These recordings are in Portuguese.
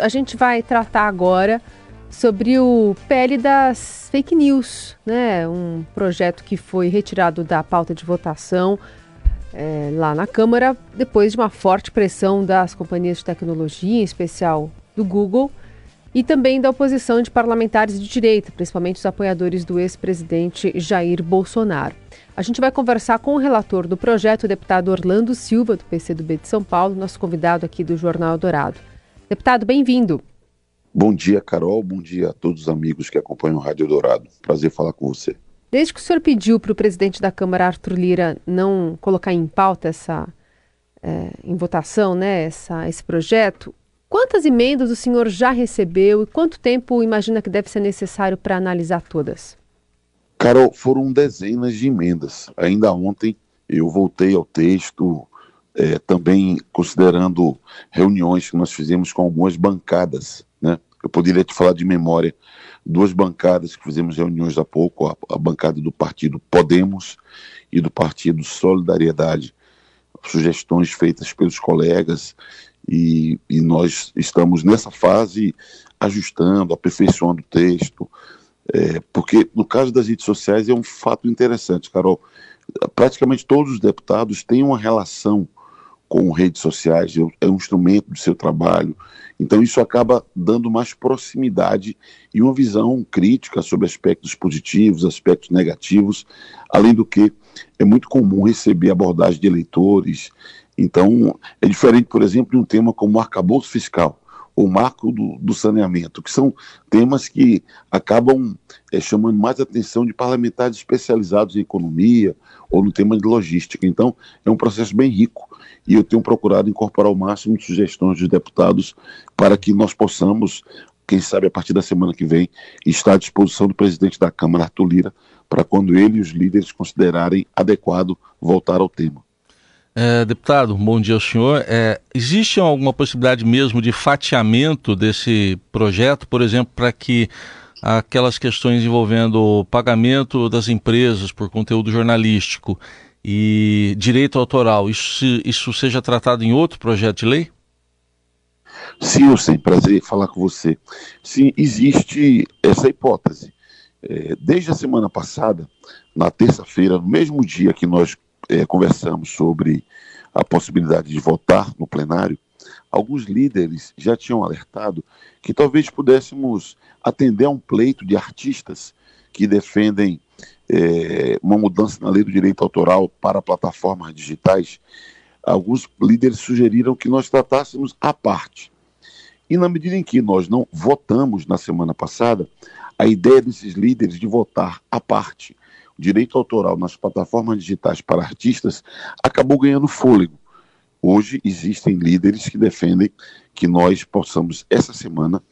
A gente vai tratar agora sobre o PL das fake news, né? Um projeto que foi retirado da pauta de votação é, lá na Câmara depois de uma forte pressão das companhias de tecnologia, em especial do Google, e também da oposição de parlamentares de direita, principalmente os apoiadores do ex-presidente Jair Bolsonaro. A gente vai conversar com o relator do projeto, o deputado Orlando Silva, do PCdoB de São Paulo, nosso convidado aqui do Jornal Dourado. Deputado, bem-vindo. Bom dia, Carol. Bom dia a todos os amigos que acompanham o Rádio Dourado. Prazer falar com você. Desde que o senhor pediu para o presidente da Câmara, Arthur Lira, não colocar em pauta essa, é, em votação, né, essa, esse projeto, quantas emendas o senhor já recebeu e quanto tempo imagina que deve ser necessário para analisar todas? Carol, foram dezenas de emendas. Ainda ontem eu voltei ao texto, é, também considerando reuniões que nós fizemos com algumas bancadas, né? Eu poderia te falar de memória duas bancadas que fizemos reuniões há pouco, a, a bancada do partido Podemos e do partido Solidariedade, sugestões feitas pelos colegas e, e nós estamos nessa fase ajustando, aperfeiçoando o texto, é, porque no caso das redes sociais é um fato interessante, Carol. Praticamente todos os deputados têm uma relação com redes sociais, é um instrumento do seu trabalho. Então, isso acaba dando mais proximidade e uma visão crítica sobre aspectos positivos, aspectos negativos, além do que é muito comum receber abordagem de eleitores. Então, é diferente, por exemplo, de um tema como o arcabouço fiscal o marco do, do, saneamento, que são temas que acabam é, chamando mais atenção de parlamentares especializados em economia ou no tema de logística. Então, é um processo bem rico e eu tenho procurado incorporar o máximo de sugestões dos deputados para que nós possamos, quem sabe a partir da semana que vem, estar à disposição do presidente da Câmara, Arthur Lira, para quando ele e os líderes considerarem adequado voltar ao tema. É, deputado, bom dia ao senhor. É, existe alguma possibilidade mesmo de fatiamento desse projeto, por exemplo, para que aquelas questões envolvendo o pagamento das empresas por conteúdo jornalístico e direito autoral, isso, isso seja tratado em outro projeto de lei? Sim, eu sei, prazer falar com você. Sim, existe essa hipótese. É, desde a semana passada, na terça-feira, no mesmo dia que nós é, conversamos sobre a possibilidade de votar no plenário, alguns líderes já tinham alertado que talvez pudéssemos atender a um pleito de artistas que defendem é, uma mudança na lei do direito autoral para plataformas digitais. Alguns líderes sugeriram que nós tratássemos à parte. E na medida em que nós não votamos na semana passada, a ideia desses líderes de votar à parte direito autoral nas plataformas digitais para artistas acabou ganhando fôlego. Hoje existem líderes que defendem que nós possamos, essa semana,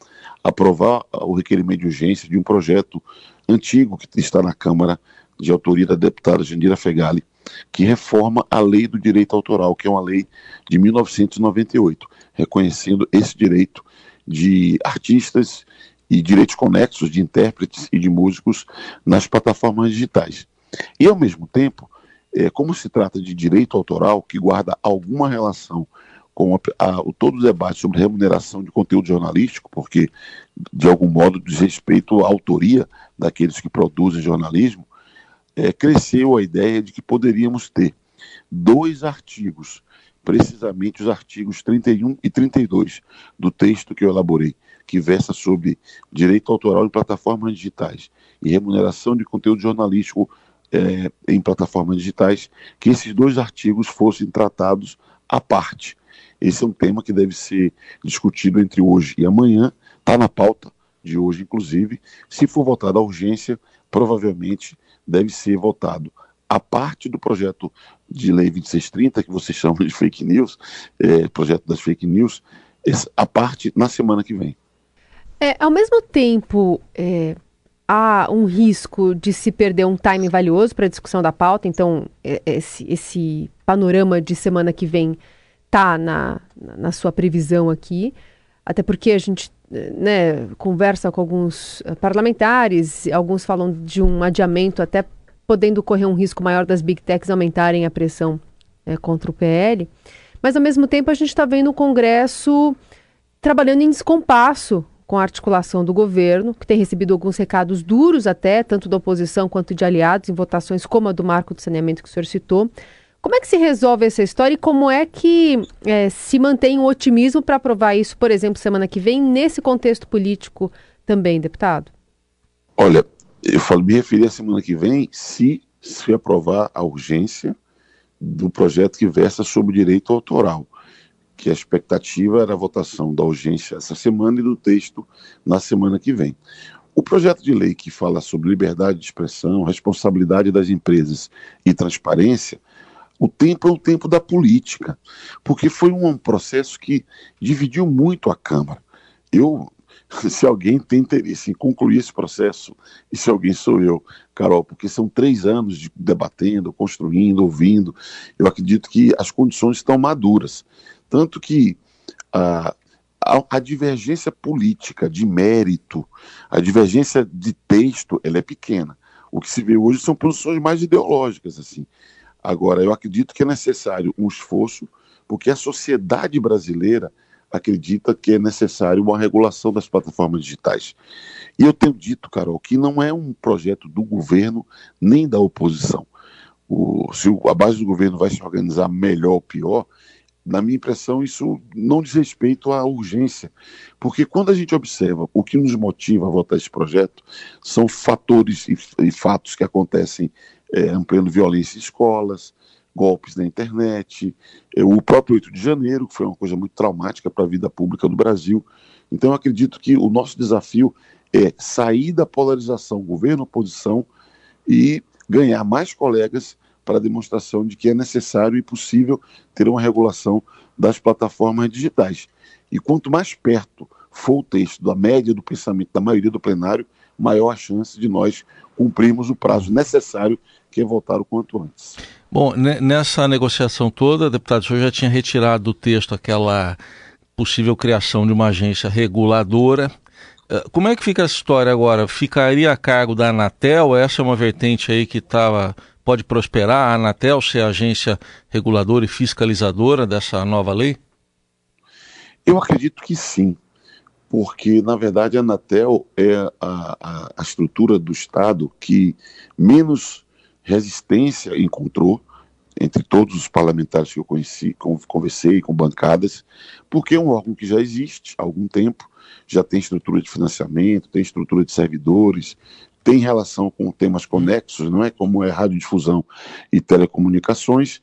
aprovar o requerimento de urgência de um projeto antigo que está na Câmara, de autoria da deputada Jandira Fegali, que reforma a lei do direito autoral, que é uma lei de 1998, reconhecendo esse direito de artistas e direitos conexos de intérpretes e de músicos nas plataformas digitais. E, ao mesmo tempo, é, como se trata de direito autoral que guarda alguma relação com a, a, o, todo o debate sobre remuneração de conteúdo jornalístico, porque, de algum modo, diz respeito à autoria daqueles que produzem jornalismo, é, cresceu a ideia de que poderíamos ter dois artigos, precisamente os artigos 31 e 32 do texto que eu elaborei, que versa sobre direito autoral em plataformas digitais e remuneração de conteúdo jornalístico é, em plataformas digitais, que esses dois artigos fossem tratados à parte. Esse é um tema que deve ser discutido entre hoje e amanhã, está na pauta de hoje, inclusive. Se for votada a urgência, provavelmente deve ser votado a parte do projeto de lei 2630, que vocês chamam de fake news, é, projeto das fake news, a parte na semana que vem. É, ao mesmo tempo, é, há um risco de se perder um time valioso para a discussão da pauta, então é, esse, esse panorama de semana que vem está na, na sua previsão aqui, até porque a gente né, conversa com alguns eh, parlamentares, alguns falam de um adiamento, até podendo correr um risco maior das big techs aumentarem a pressão é, contra o PL, mas ao mesmo tempo a gente está vendo o Congresso trabalhando em descompasso com a articulação do governo, que tem recebido alguns recados duros até, tanto da oposição quanto de aliados, em votações como a do marco do saneamento que o senhor citou. Como é que se resolve essa história e como é que é, se mantém o otimismo para aprovar isso, por exemplo, semana que vem, nesse contexto político também, deputado? Olha, eu falo, me referi a semana que vem se se aprovar a urgência do projeto que versa sobre direito autoral, que a expectativa era a votação da urgência essa semana e do texto na semana que vem. O projeto de lei que fala sobre liberdade de expressão, responsabilidade das empresas e transparência o tempo é o tempo da política, porque foi um processo que dividiu muito a Câmara. Eu, se alguém tem interesse em concluir esse processo, e se alguém sou eu, Carol, porque são três anos de debatendo, construindo, ouvindo, eu acredito que as condições estão maduras. Tanto que a, a, a divergência política de mérito, a divergência de texto, ela é pequena. O que se vê hoje são posições mais ideológicas, assim. Agora, eu acredito que é necessário um esforço, porque a sociedade brasileira acredita que é necessário uma regulação das plataformas digitais. E eu tenho dito, Carol, que não é um projeto do governo nem da oposição. O, se a base do governo vai se organizar melhor ou pior, na minha impressão, isso não diz respeito à urgência. Porque quando a gente observa o que nos motiva a votar esse projeto, são fatores e, e fatos que acontecem é, ampliando violência em escolas, golpes na internet, é, o próprio 8 de janeiro, que foi uma coisa muito traumática para a vida pública do Brasil. Então, acredito que o nosso desafio é sair da polarização governo-oposição e ganhar mais colegas para a demonstração de que é necessário e possível ter uma regulação das plataformas digitais. E quanto mais perto for o texto da média do pensamento da maioria do plenário, maior a chance de nós cumprirmos o prazo necessário que é votar o quanto antes. Bom, nessa negociação toda, deputado, o senhor já tinha retirado do texto aquela possível criação de uma agência reguladora. Eh, como é que fica essa história agora? Ficaria a cargo da Anatel? Essa é uma vertente aí que tava, pode prosperar, a Anatel ser a agência reguladora e fiscalizadora dessa nova lei? Eu acredito que sim porque, na verdade, a Anatel é a, a, a estrutura do Estado que menos resistência encontrou entre todos os parlamentares que eu conheci, conversei com bancadas, porque é um órgão que já existe há algum tempo, já tem estrutura de financiamento, tem estrutura de servidores, tem relação com temas conexos, não é como é radiodifusão e telecomunicações,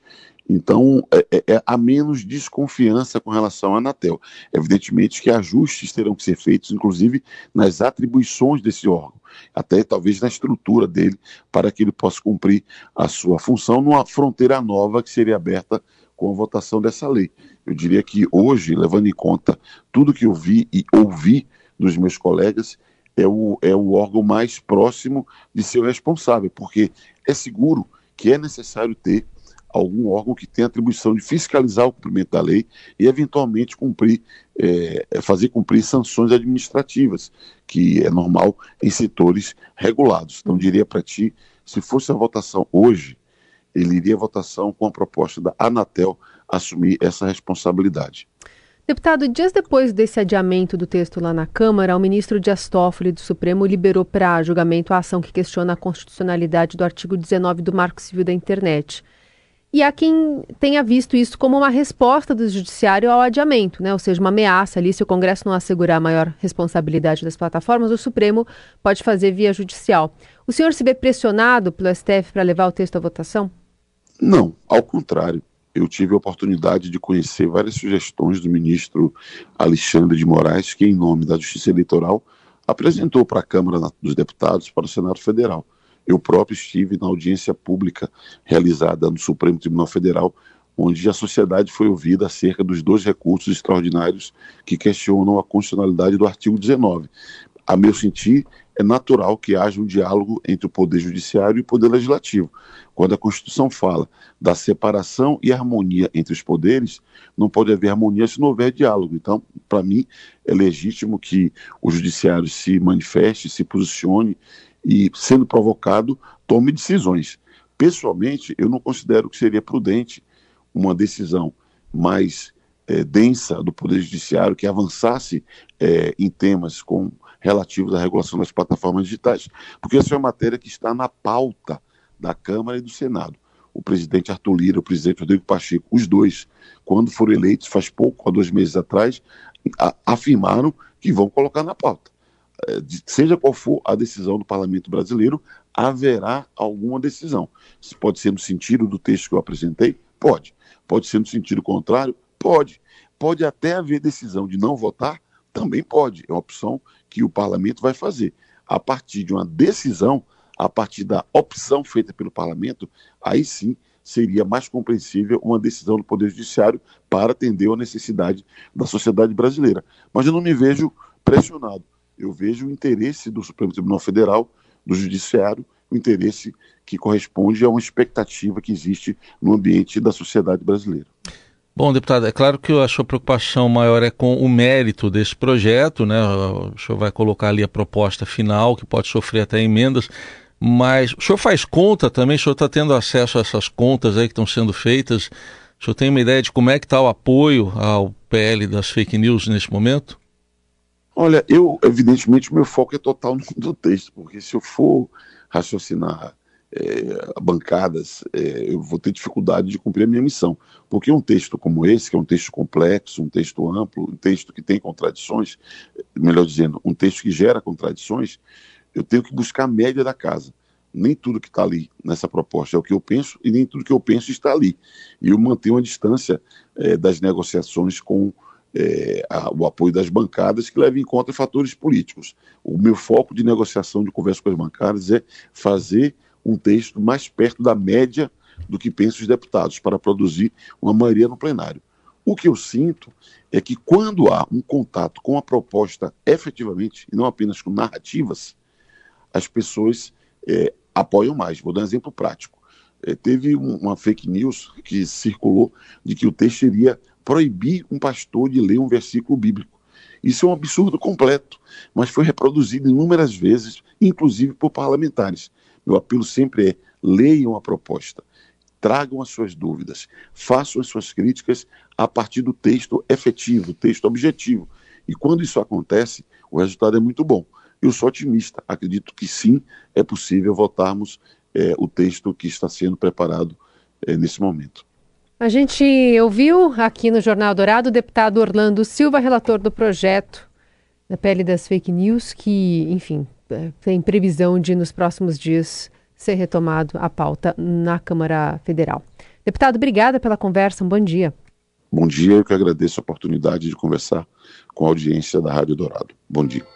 então, é, é, é, há menos desconfiança com relação à Anatel. Evidentemente que ajustes terão que ser feitos, inclusive nas atribuições desse órgão, até talvez na estrutura dele, para que ele possa cumprir a sua função numa fronteira nova que seria aberta com a votação dessa lei. Eu diria que hoje, levando em conta tudo que eu vi e ouvi dos meus colegas, é o, é o órgão mais próximo de ser responsável, porque é seguro que é necessário ter algum órgão que tenha atribuição de fiscalizar o cumprimento da lei e, eventualmente, cumprir, é, fazer cumprir sanções administrativas, que é normal em setores regulados. Então, diria para ti, se fosse a votação hoje, ele iria à votação com a proposta da Anatel assumir essa responsabilidade. Deputado, dias depois desse adiamento do texto lá na Câmara, o ministro Dias Toffoli do Supremo liberou para julgamento a ação que questiona a constitucionalidade do artigo 19 do Marco Civil da Internet. E há quem tenha visto isso como uma resposta do judiciário ao adiamento, né? ou seja, uma ameaça ali. Se o Congresso não assegurar a maior responsabilidade das plataformas, o Supremo pode fazer via judicial. O senhor se vê pressionado pelo STF para levar o texto à votação? Não, ao contrário. Eu tive a oportunidade de conhecer várias sugestões do ministro Alexandre de Moraes, que, em nome da Justiça Eleitoral, apresentou para a Câmara dos Deputados, para o Senado Federal. Eu próprio estive na audiência pública realizada no Supremo Tribunal Federal, onde a sociedade foi ouvida acerca dos dois recursos extraordinários que questionam a constitucionalidade do artigo 19. A meu sentir, é natural que haja um diálogo entre o Poder Judiciário e o Poder Legislativo. Quando a Constituição fala da separação e harmonia entre os poderes, não pode haver harmonia se não houver diálogo. Então, para mim, é legítimo que o Judiciário se manifeste, se posicione e, sendo provocado, tome decisões. Pessoalmente, eu não considero que seria prudente uma decisão mais é, densa do Poder Judiciário que avançasse é, em temas com relativos à regulação das plataformas digitais, porque essa é uma matéria que está na pauta da Câmara e do Senado. O presidente Arthur Lira, o presidente Rodrigo Pacheco, os dois, quando foram eleitos, faz pouco, há dois meses atrás, afirmaram que vão colocar na pauta. É, seja qual for a decisão do parlamento brasileiro, haverá alguma decisão. Se pode ser no sentido do texto que eu apresentei? Pode. Pode ser no sentido contrário? Pode. Pode até haver decisão de não votar? Também pode. É uma opção que o parlamento vai fazer. A partir de uma decisão, a partir da opção feita pelo parlamento, aí sim seria mais compreensível uma decisão do Poder Judiciário para atender a necessidade da sociedade brasileira. Mas eu não me vejo pressionado. Eu vejo o interesse do Supremo Tribunal Federal, do Judiciário, o interesse que corresponde a uma expectativa que existe no ambiente da sociedade brasileira. Bom, deputado, é claro que a sua preocupação maior é com o mérito desse projeto, né? O senhor vai colocar ali a proposta final, que pode sofrer até emendas, mas o senhor faz conta também? O senhor está tendo acesso a essas contas aí que estão sendo feitas? O senhor tem uma ideia de como é que está o apoio ao PL das fake news nesse momento? Olha, eu, evidentemente, meu foco é total no texto, porque se eu for raciocinar é, bancadas, é, eu vou ter dificuldade de cumprir a minha missão. Porque um texto como esse, que é um texto complexo, um texto amplo, um texto que tem contradições, melhor dizendo, um texto que gera contradições, eu tenho que buscar a média da casa. Nem tudo que está ali nessa proposta é o que eu penso e nem tudo que eu penso está ali. E eu mantenho uma distância é, das negociações com é, a, o apoio das bancadas que leva em conta fatores políticos. O meu foco de negociação, de conversa com as bancadas é fazer um texto mais perto da média do que pensam os deputados, para produzir uma maioria no plenário. O que eu sinto é que quando há um contato com a proposta efetivamente, e não apenas com narrativas, as pessoas é, apoiam mais. Vou dar um exemplo prático. É, teve um, uma fake news que circulou de que o texto iria proibir um pastor de ler um versículo bíblico. Isso é um absurdo completo, mas foi reproduzido inúmeras vezes, inclusive por parlamentares. Meu apelo sempre é: leiam a proposta, tragam as suas dúvidas, façam as suas críticas a partir do texto efetivo, texto objetivo. E quando isso acontece, o resultado é muito bom. Eu sou otimista, acredito que sim, é possível votarmos é, o texto que está sendo preparado é, nesse momento. A gente ouviu aqui no Jornal Dourado o deputado Orlando Silva, relator do projeto da pele das fake news, que, enfim, é, tem previsão de nos próximos dias ser retomado a pauta na Câmara Federal. Deputado, obrigada pela conversa, um bom dia. Bom dia, eu que agradeço a oportunidade de conversar com a audiência da Rádio Dourado. Bom dia.